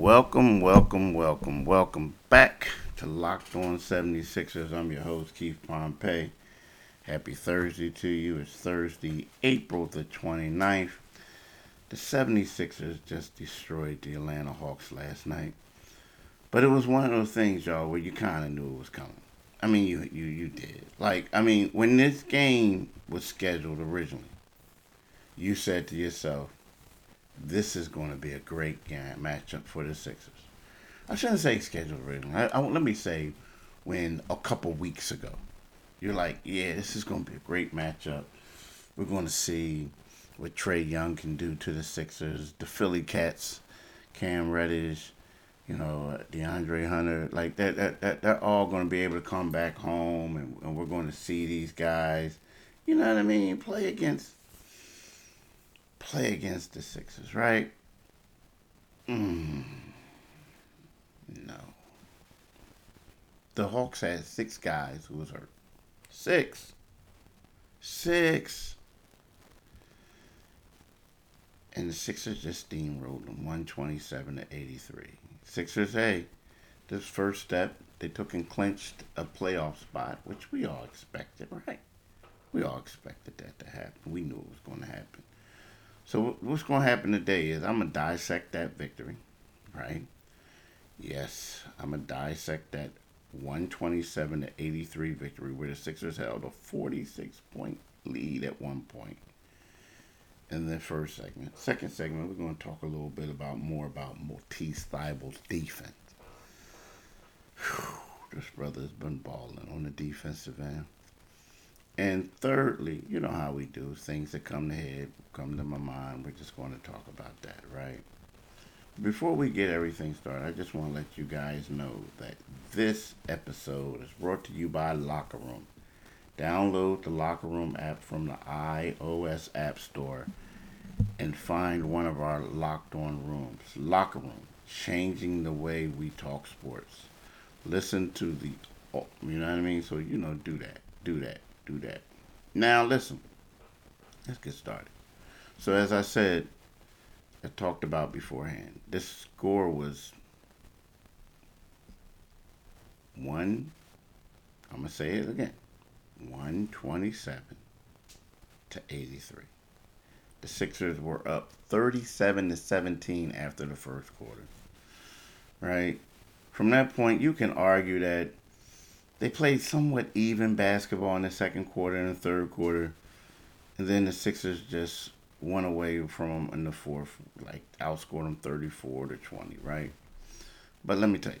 Welcome, welcome, welcome, welcome back to Locked On 76ers. I'm your host, Keith Pompey. Happy Thursday to you. It's Thursday, April the 29th. The 76ers just destroyed the Atlanta Hawks last night. But it was one of those things, y'all, where you kind of knew it was coming. I mean, you, you, you did. Like, I mean, when this game was scheduled originally, you said to yourself, this is going to be a great game matchup for the Sixers. I shouldn't say scheduled originally. I, I, let me say when a couple weeks ago, you're like, yeah, this is going to be a great matchup. We're going to see what Trae Young can do to the Sixers, the Philly Cats, Cam Reddish, you know, DeAndre Hunter, like that, that, that they're all going to be able to come back home, and, and we're going to see these guys, you know what I mean, play against play against the Sixers, right? Mm, no. The Hawks had six guys who was hurt. Six. Six. And the Sixers just steamrolled them 127 to 83. Sixers, hey, this first step, they took and clinched a playoff spot, which we all expected, right? We all expected that to happen. We knew it was going to happen. So what's going to happen today is I'm going to dissect that victory, right? Yes, I'm going to dissect that 127 to 83 victory where the Sixers held a 46 point lead at one point in the first segment. Second segment, we're going to talk a little bit about more about Matisse Thybulle's defense. Whew, this brother's been balling on the defensive end. And thirdly, you know how we do things that come to head, come to my mind. We're just going to talk about that, right? Before we get everything started, I just want to let you guys know that this episode is brought to you by Locker Room. Download the Locker Room app from the iOS App Store and find one of our locked on rooms. Locker Room, changing the way we talk sports. Listen to the, you know what I mean? So, you know, do that. Do that do that. Now, listen, let's get started. So, as I said, I talked about beforehand, this score was one, I'm going to say it again 127 to 83. The Sixers were up 37 to 17 after the first quarter. Right? From that point, you can argue that they played somewhat even basketball in the second quarter and the third quarter, and then the Sixers just went away from them in the fourth, like outscored them thirty four to twenty, right? But let me tell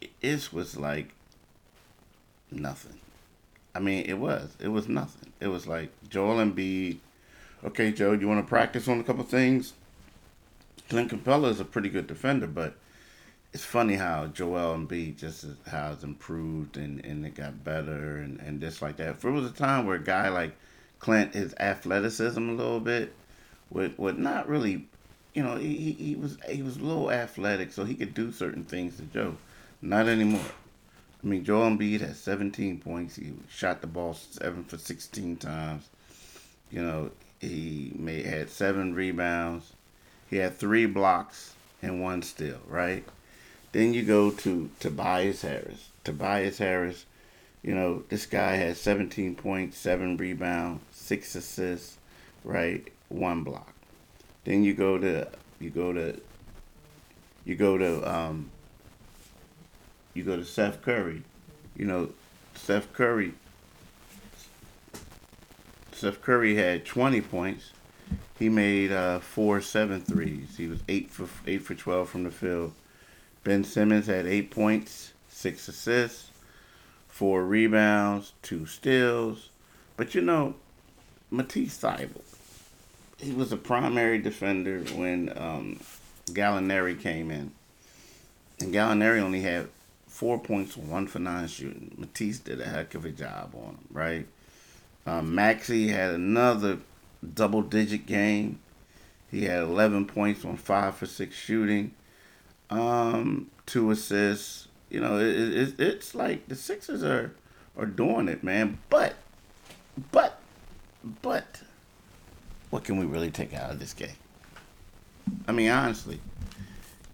you, this was like nothing. I mean, it was. It was nothing. It was like Joel Embiid. Okay, Joe, you want to practice on a couple things? Clint Capela is a pretty good defender, but it's funny how Joel Embiid just has improved and, and it got better and, and just like that. For it was a time where a guy like Clint, his athleticism a little bit, would would not really, you know, he, he was he was a little athletic, so he could do certain things to Joe. Not anymore. I mean, Joel Embiid had 17 points. He shot the ball seven for 16 times. You know, he made had seven rebounds. He had three blocks and one steal. Right then you go to Tobias Harris. Tobias Harris, you know, this guy has 17 points, seven rebounds, six assists, right? One block. Then you go to you go to you go to um you go to Seth Curry. You know, Seth Curry Seth Curry had 20 points. He made uh, four seven threes. He was eight for eight for 12 from the field. Ben Simmons had eight points, six assists, four rebounds, two steals. But you know, Matisse Thybulle, he was a primary defender when um, Gallinari came in. And Gallinari only had four points, one for nine shooting. Matisse did a heck of a job on him, right? Um, Maxey had another double digit game. He had 11 points on five for six shooting um, two assists. You know, it, it, it's like the Sixers are are doing it, man. But, but, but, what can we really take out of this game? I mean, honestly,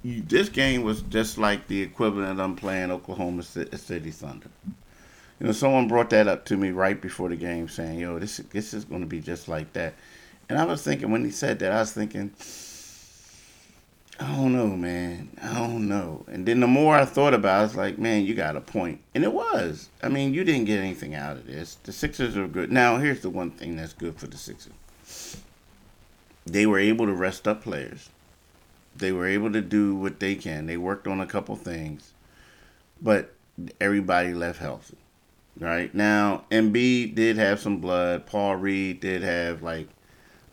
you, this game was just like the equivalent of playing Oklahoma City Thunder. You know, someone brought that up to me right before the game, saying, "Yo, this this is going to be just like that." And I was thinking when he said that, I was thinking, I don't know, man. I don't know. And then the more I thought about it, it's like, man, you got a point. And it was. I mean, you didn't get anything out of this. The Sixers are good. Now, here's the one thing that's good for the Sixers they were able to rest up players. They were able to do what they can. They worked on a couple things, but everybody left healthy. Right now, Embiid did have some blood. Paul Reed did have like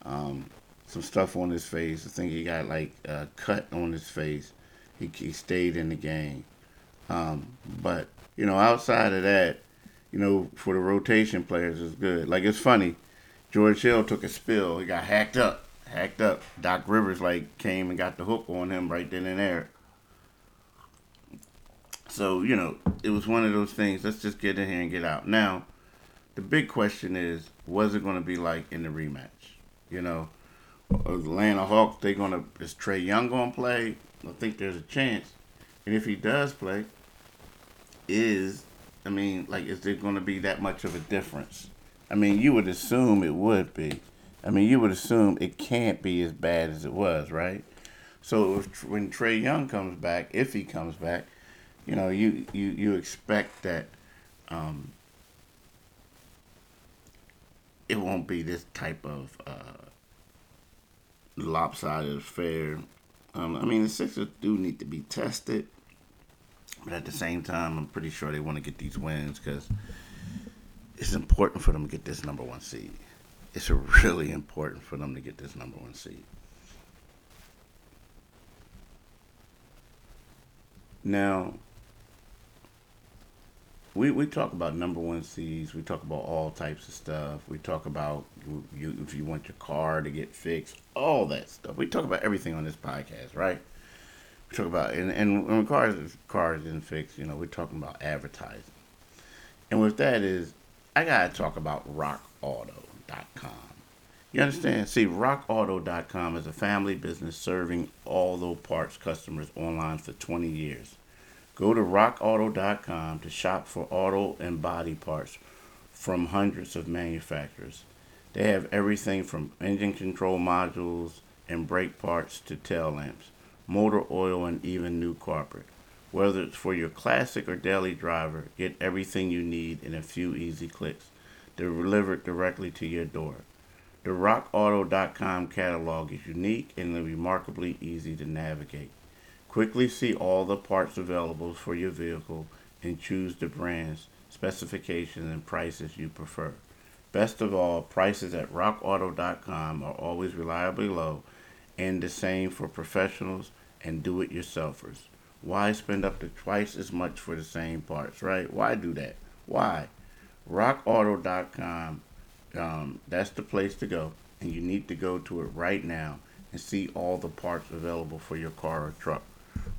um, some stuff on his face. I think he got like a cut on his face. He, he stayed in the game. Um, but, you know, outside of that, you know, for the rotation players, it's good. Like, it's funny. George Hill took a spill. He got hacked up. Hacked up. Doc Rivers, like, came and got the hook on him right then and there. So, you know, it was one of those things. Let's just get in here and get out. Now, the big question is, was it going to be like in the rematch? You know, Atlanta Hawks, they gonna is Trae Young gonna play? I think there's a chance. And if he does play, is I mean, like, is there gonna be that much of a difference? I mean, you would assume it would be. I mean, you would assume it can't be as bad as it was, right? So if, when Trae Young comes back, if he comes back, you know, you you you expect that um, it won't be this type of uh, lopsided affair. Um, I mean, the Sixers do need to be tested, but at the same time, I'm pretty sure they want to get these wins because it's important for them to get this number one seed. It's really important for them to get this number one seed. Now, we, we talk about number one seeds. We talk about all types of stuff. We talk about you, if you want your car to get fixed, all that stuff. We talk about everything on this podcast, right? We talk about and and when cars cars isn't fixed, you know, we're talking about advertising. And with that is, I gotta talk about RockAuto.com. You understand? See, RockAuto.com is a family business serving auto parts customers online for 20 years. Go to rockauto.com to shop for auto and body parts from hundreds of manufacturers. They have everything from engine control modules and brake parts to tail lamps, motor oil, and even new carpet. Whether it's for your classic or daily driver, get everything you need in a few easy clicks. Delivered directly to your door. The RockAuto.com catalog is unique and remarkably easy to navigate. Quickly see all the parts available for your vehicle and choose the brands, specifications, and prices you prefer. Best of all, prices at rockauto.com are always reliably low and the same for professionals and do it yourselfers. Why spend up to twice as much for the same parts, right? Why do that? Why? RockAuto.com, um, that's the place to go. And you need to go to it right now and see all the parts available for your car or truck.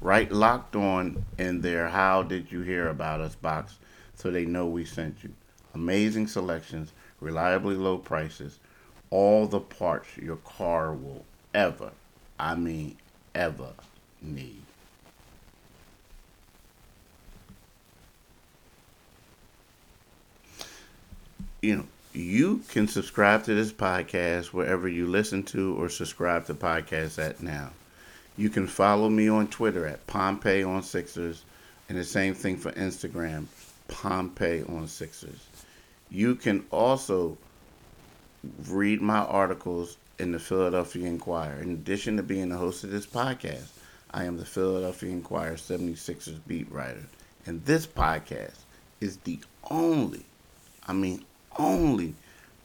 Right locked on in their How Did You Hear About Us box so they know we sent you. Amazing selections, reliably low prices, all the parts your car will ever, I mean, ever need. You know, you can subscribe to this podcast wherever you listen to or subscribe to podcasts at now. You can follow me on Twitter at Pompey on Sixers, and the same thing for Instagram, Pompey on Sixers. You can also read my articles in the Philadelphia Inquirer. In addition to being the host of this podcast, I am the Philadelphia Inquirer 76ers beat writer. And this podcast is the only, I mean, only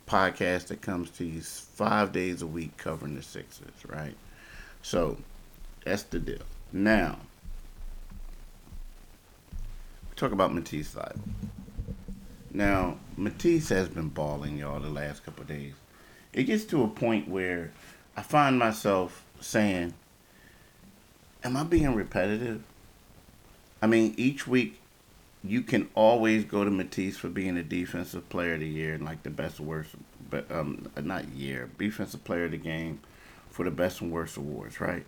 podcast that comes to you five days a week covering the Sixers, right? So that's the deal. Now, talk about Matisse Thybulle. Now, Matisse has been balling, y'all, the last couple days. It gets to a point where I find myself saying, Am I being repetitive? I mean, each week you can always go to Matisse for being a defensive player of the year and like the best worst, but um, not year, defensive player of the game for the best and worst awards, right?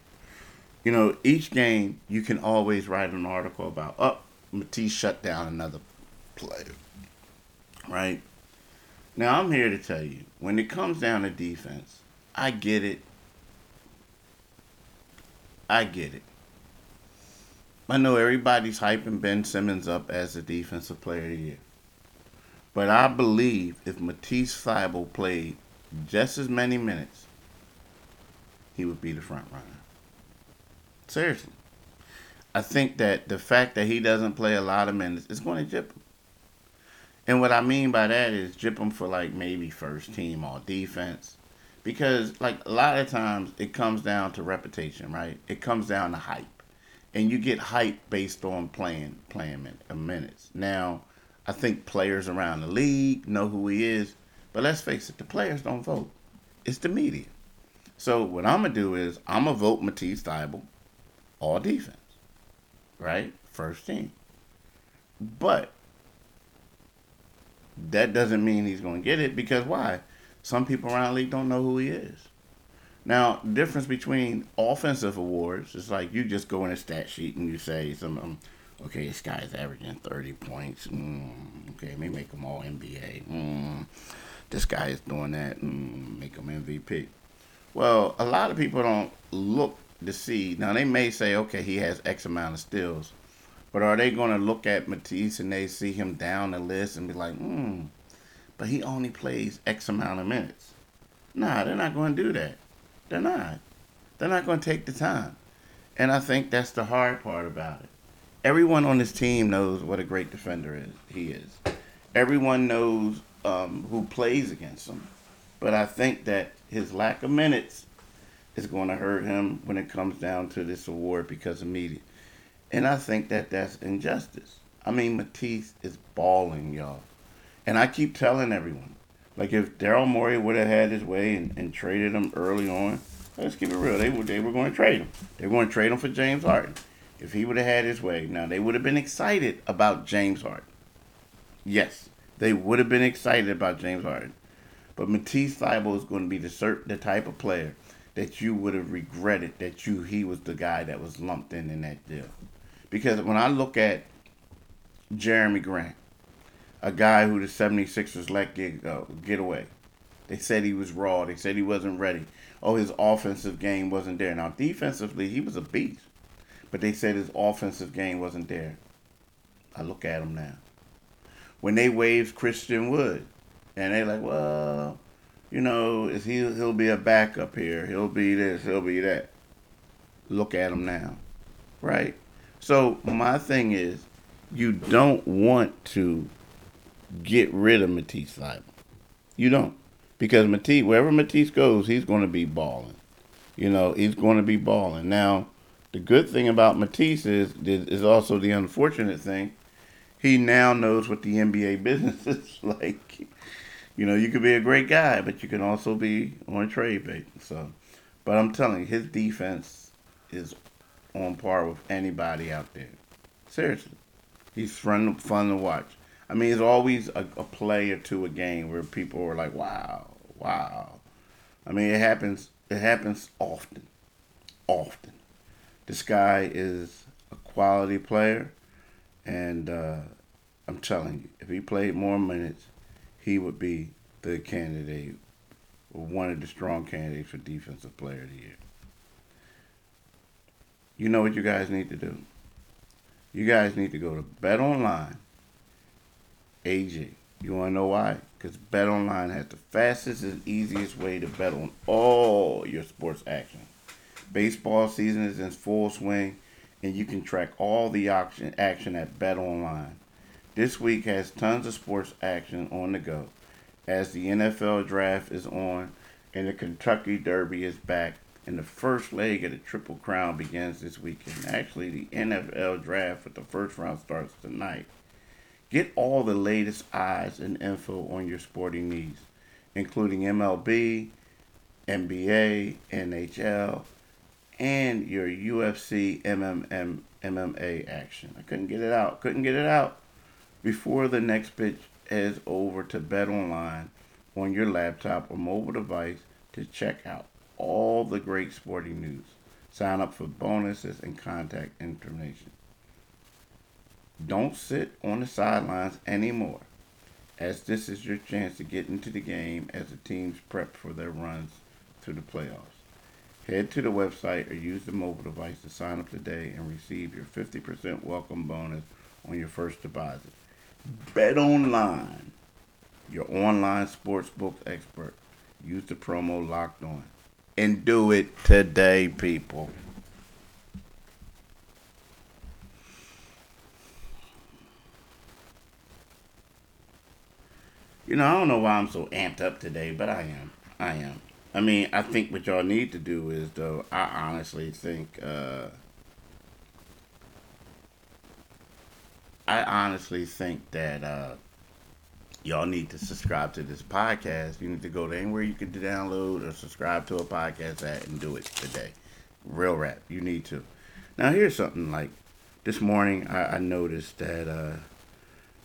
You know, each game you can always write an article about, oh, Matisse shut down another player. Right? Now I'm here to tell you, when it comes down to defense, I get it. I get it. I know everybody's hyping Ben Simmons up as the defensive player of the year. But I believe if Matisse Thybulle played just as many minutes, he would be the front runner. Seriously. I think that the fact that he doesn't play a lot of minutes is going to jip him. And what I mean by that is jip him for like maybe first team all defense. Because like a lot of times it comes down to reputation, right? It comes down to hype. And you get hype based on playing playing uh, minutes. Now, I think players around the league know who he is, but let's face it, the players don't vote. It's the media. So what I'm gonna do is I'm gonna vote Matisse Thybulle, all defense, right? First team. But that doesn't mean he's gonna get it because why? Some people around league don't know who he is. Now, difference between offensive awards is like you just go in a stat sheet and you say some, um, okay, this guy's averaging 30 points. Mm, okay, maybe make him all NBA. Mm, this guy is doing that. Mm, make him MVP. Well, a lot of people don't look to see. Now, they may say, okay, he has X amount of steals. But are they going to look at Matisse and they see him down the list and be like, hmm, but he only plays X amount of minutes? Nah, they're not going to do that. They're not. They're not going to take the time. And I think that's the hard part about it. Everyone on this team knows what a great defender is. He is. Everyone knows um, who plays against him. But I think that his lack of minutes is going to hurt him when it comes down to this award because of media. And I think that that's injustice. I mean, Matisse is balling, y'all. And I keep telling everyone, like if Daryl Morey would have had his way and, and traded him early on, let's keep it real. They were they were going to trade him. They were going to trade him for James Harden. If he would have had his way, now they would have been excited about James Harden. Yes, they would have been excited about James Harden. But Matisse Thybulle is going to be the the type of player that you would have regretted that you he was the guy that was lumped in in that deal. Because when I look at Jerami Grant, a guy who the 76ers let get go, get away. They said he was raw. They said he wasn't ready. Oh, his offensive game wasn't there. Now, defensively, he was a beast. But they said his offensive game wasn't there. I look at him now. When they waived Christian Wood, and they like, well, you know, is he he'll be a backup here. He'll be this, he'll be that. Look at him now. Right? So my thing is you don't want to get rid of Matisse Thybulle. You don't. Because Matisse, wherever Matisse goes, he's going to be balling. You know, he's going to be balling. Now, the good thing about Matisse is, is also the unfortunate thing. He now knows what the NBA business is like you know, you could be a great guy, but you can also be on a trade bait. So, but I'm telling you, his defense is on par with anybody out there. Seriously, he's fun fun to watch. I mean, it's always a, a play or two a game where people are like, "Wow, wow." I mean, it happens. It happens often, often. This guy is a quality player, and uh, I'm telling you, if he played more minutes he would be the candidate, one of the strong candidates for Defensive Player of the Year. You know what you guys need to do? You guys need to go to Bet Online. You want to know why? Because Bet Online has the fastest and easiest way to bet on all your sports action. Baseball season is in full swing, and you can track all the action action at Bet Online. This week has tons of sports action on the go as the NFL draft is on and the Kentucky Derby is back. And the first leg of the Triple Crown begins this weekend. Actually, the NFL draft for the first round starts tonight. Get all the latest odds and info on your sporting needs, including MLB, NBA, NHL, and your UFC MMM, MMA action. I couldn't get it out. Couldn't get it out before the next pitch is over to Bet Online on your laptop or mobile device to check out all the great sporting news. Sign up for bonuses and contact information. Don't sit on the sidelines anymore, as this is your chance to get into the game as the teams prep for their runs to the playoffs. Head to the website or use the mobile device to sign up today and receive your 50% welcome bonus on your first deposit. Bet online, your online sportsbook expert. Use the promo locked on. And do it today, people. You know, I don't know why I'm so amped up today, but I am. I am. I mean, I think what y'all need to do is, though, I honestly think, uh, I honestly think that uh, y'all need to subscribe to this podcast. You need to go to anywhere you can download or subscribe to a podcast at and do it today. Real rap. You need to. Now, here's something like this morning I, I noticed that uh,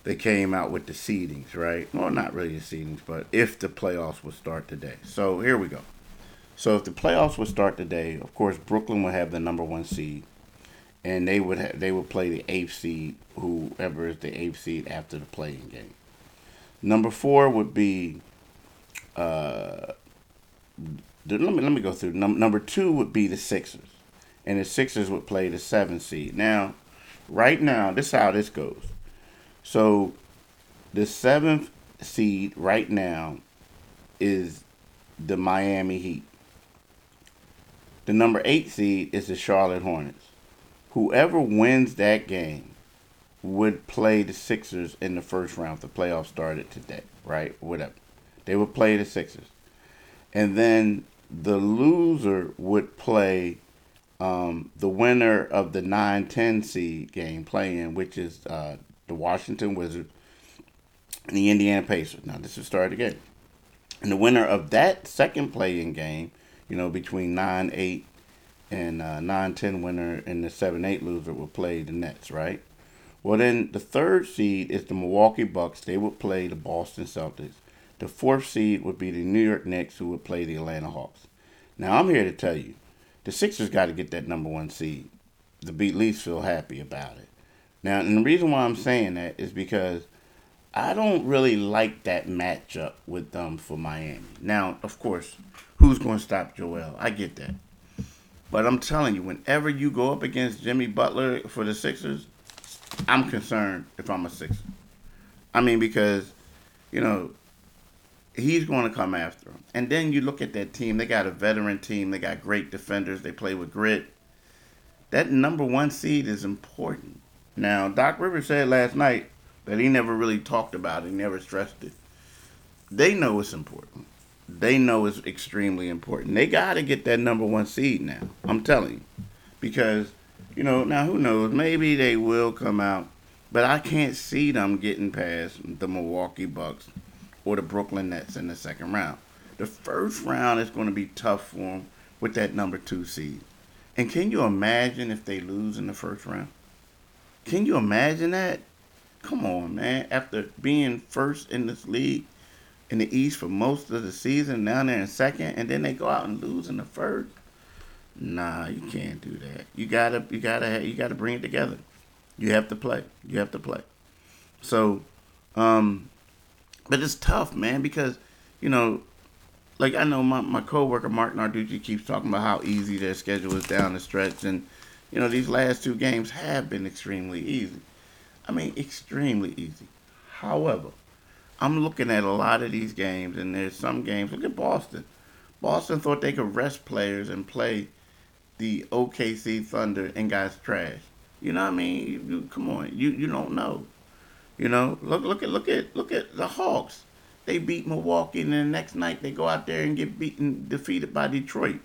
they came out with the seedings, right? Well, not really the seedings, but if the playoffs would start today. So here we go. So if the playoffs would start today, of course Brooklyn would have the number one seed, and they would ha- they would play the eighth seed, whoever is the eighth seed after the play-in game. Number four would be. Uh, let me let me go through. Num- number two would be the Sixers, and the Sixers would play the seventh seed. Now, right now, this is how this goes. So the seventh seed right now is the Miami Heat. The number eight seed is the Charlotte Hornets. Whoever wins that game would play the Sixers in the first round if the playoffs started today, right? Whatever. They would play the Sixers. And then the loser would play um, the winner of the 9 10 seed game play-in, which is uh, the Washington Wizards, and the Indiana Pacers. Now, this is start again. And the winner of that second play-in game, you know, between 9 8 and uh, 9 10 winner and the 7 8 loser will play the Nets, right? Well, then the third seed is the Milwaukee Bucks. They would play the Boston Celtics. The fourth seed would be the New York Knicks, who would play the Atlanta Hawks. Now, I'm here to tell you, the Sixers got to get that number one seed. The Beat Leafs feel happy about it. Now, and the reason why I'm saying that is because I don't really like that matchup with them for Miami. Now, of course, who's going to stop Joel? I get that. But I'm telling you, whenever you go up against Jimmy Butler for the Sixers, I'm concerned if I'm a Sixer. I mean, because, you know, he's going to come after him. And then you look at that team. They got a veteran team. They got great defenders. They play with grit. That number one seed is important. Now, Doc Rivers said last night that he never really talked about it, he never stressed it. They know it's important. They know it's extremely important. They got to get that number one seed now. I'm telling you. Because, you know, now who knows? Maybe they will come out, but I can't see them getting past the Milwaukee Bucks or the Brooklyn Nets in the second round. The first round is going to be tough for them with that number two seed. And can you imagine if they lose in the first round? Can you imagine that? Come on, man. After being first in this league in the East for most of the season, down there in second, and then they go out and lose in the first. Nah, you can't do that. You gotta, you gotta, you gotta bring it together. You have to play. You have to play. So, um, but it's tough, man, because you know, like I know my my coworker Marc Narducci keeps talking about how easy their schedule is down the stretch, and you know, these last two games have been extremely easy. I mean, extremely easy. However, I'm looking at a lot of these games, and there's some games. Look at Boston. Boston thought they could rest players and play the OKC Thunder and guys trash. You know what I mean? You, you, come on, you you don't know. You know, look look at look at look at the Hawks. They beat Milwaukee, and the next night they go out there and get beaten, defeated by Detroit.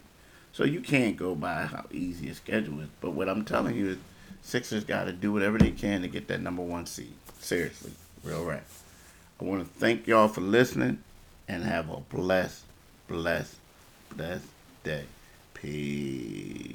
So you can't go by how easy a schedule is. But what I'm telling you is Sixers got to do whatever they can to get that number one seed. Seriously, real rap. I want to thank y'all for listening and have a blessed, blessed, blessed day. Peace.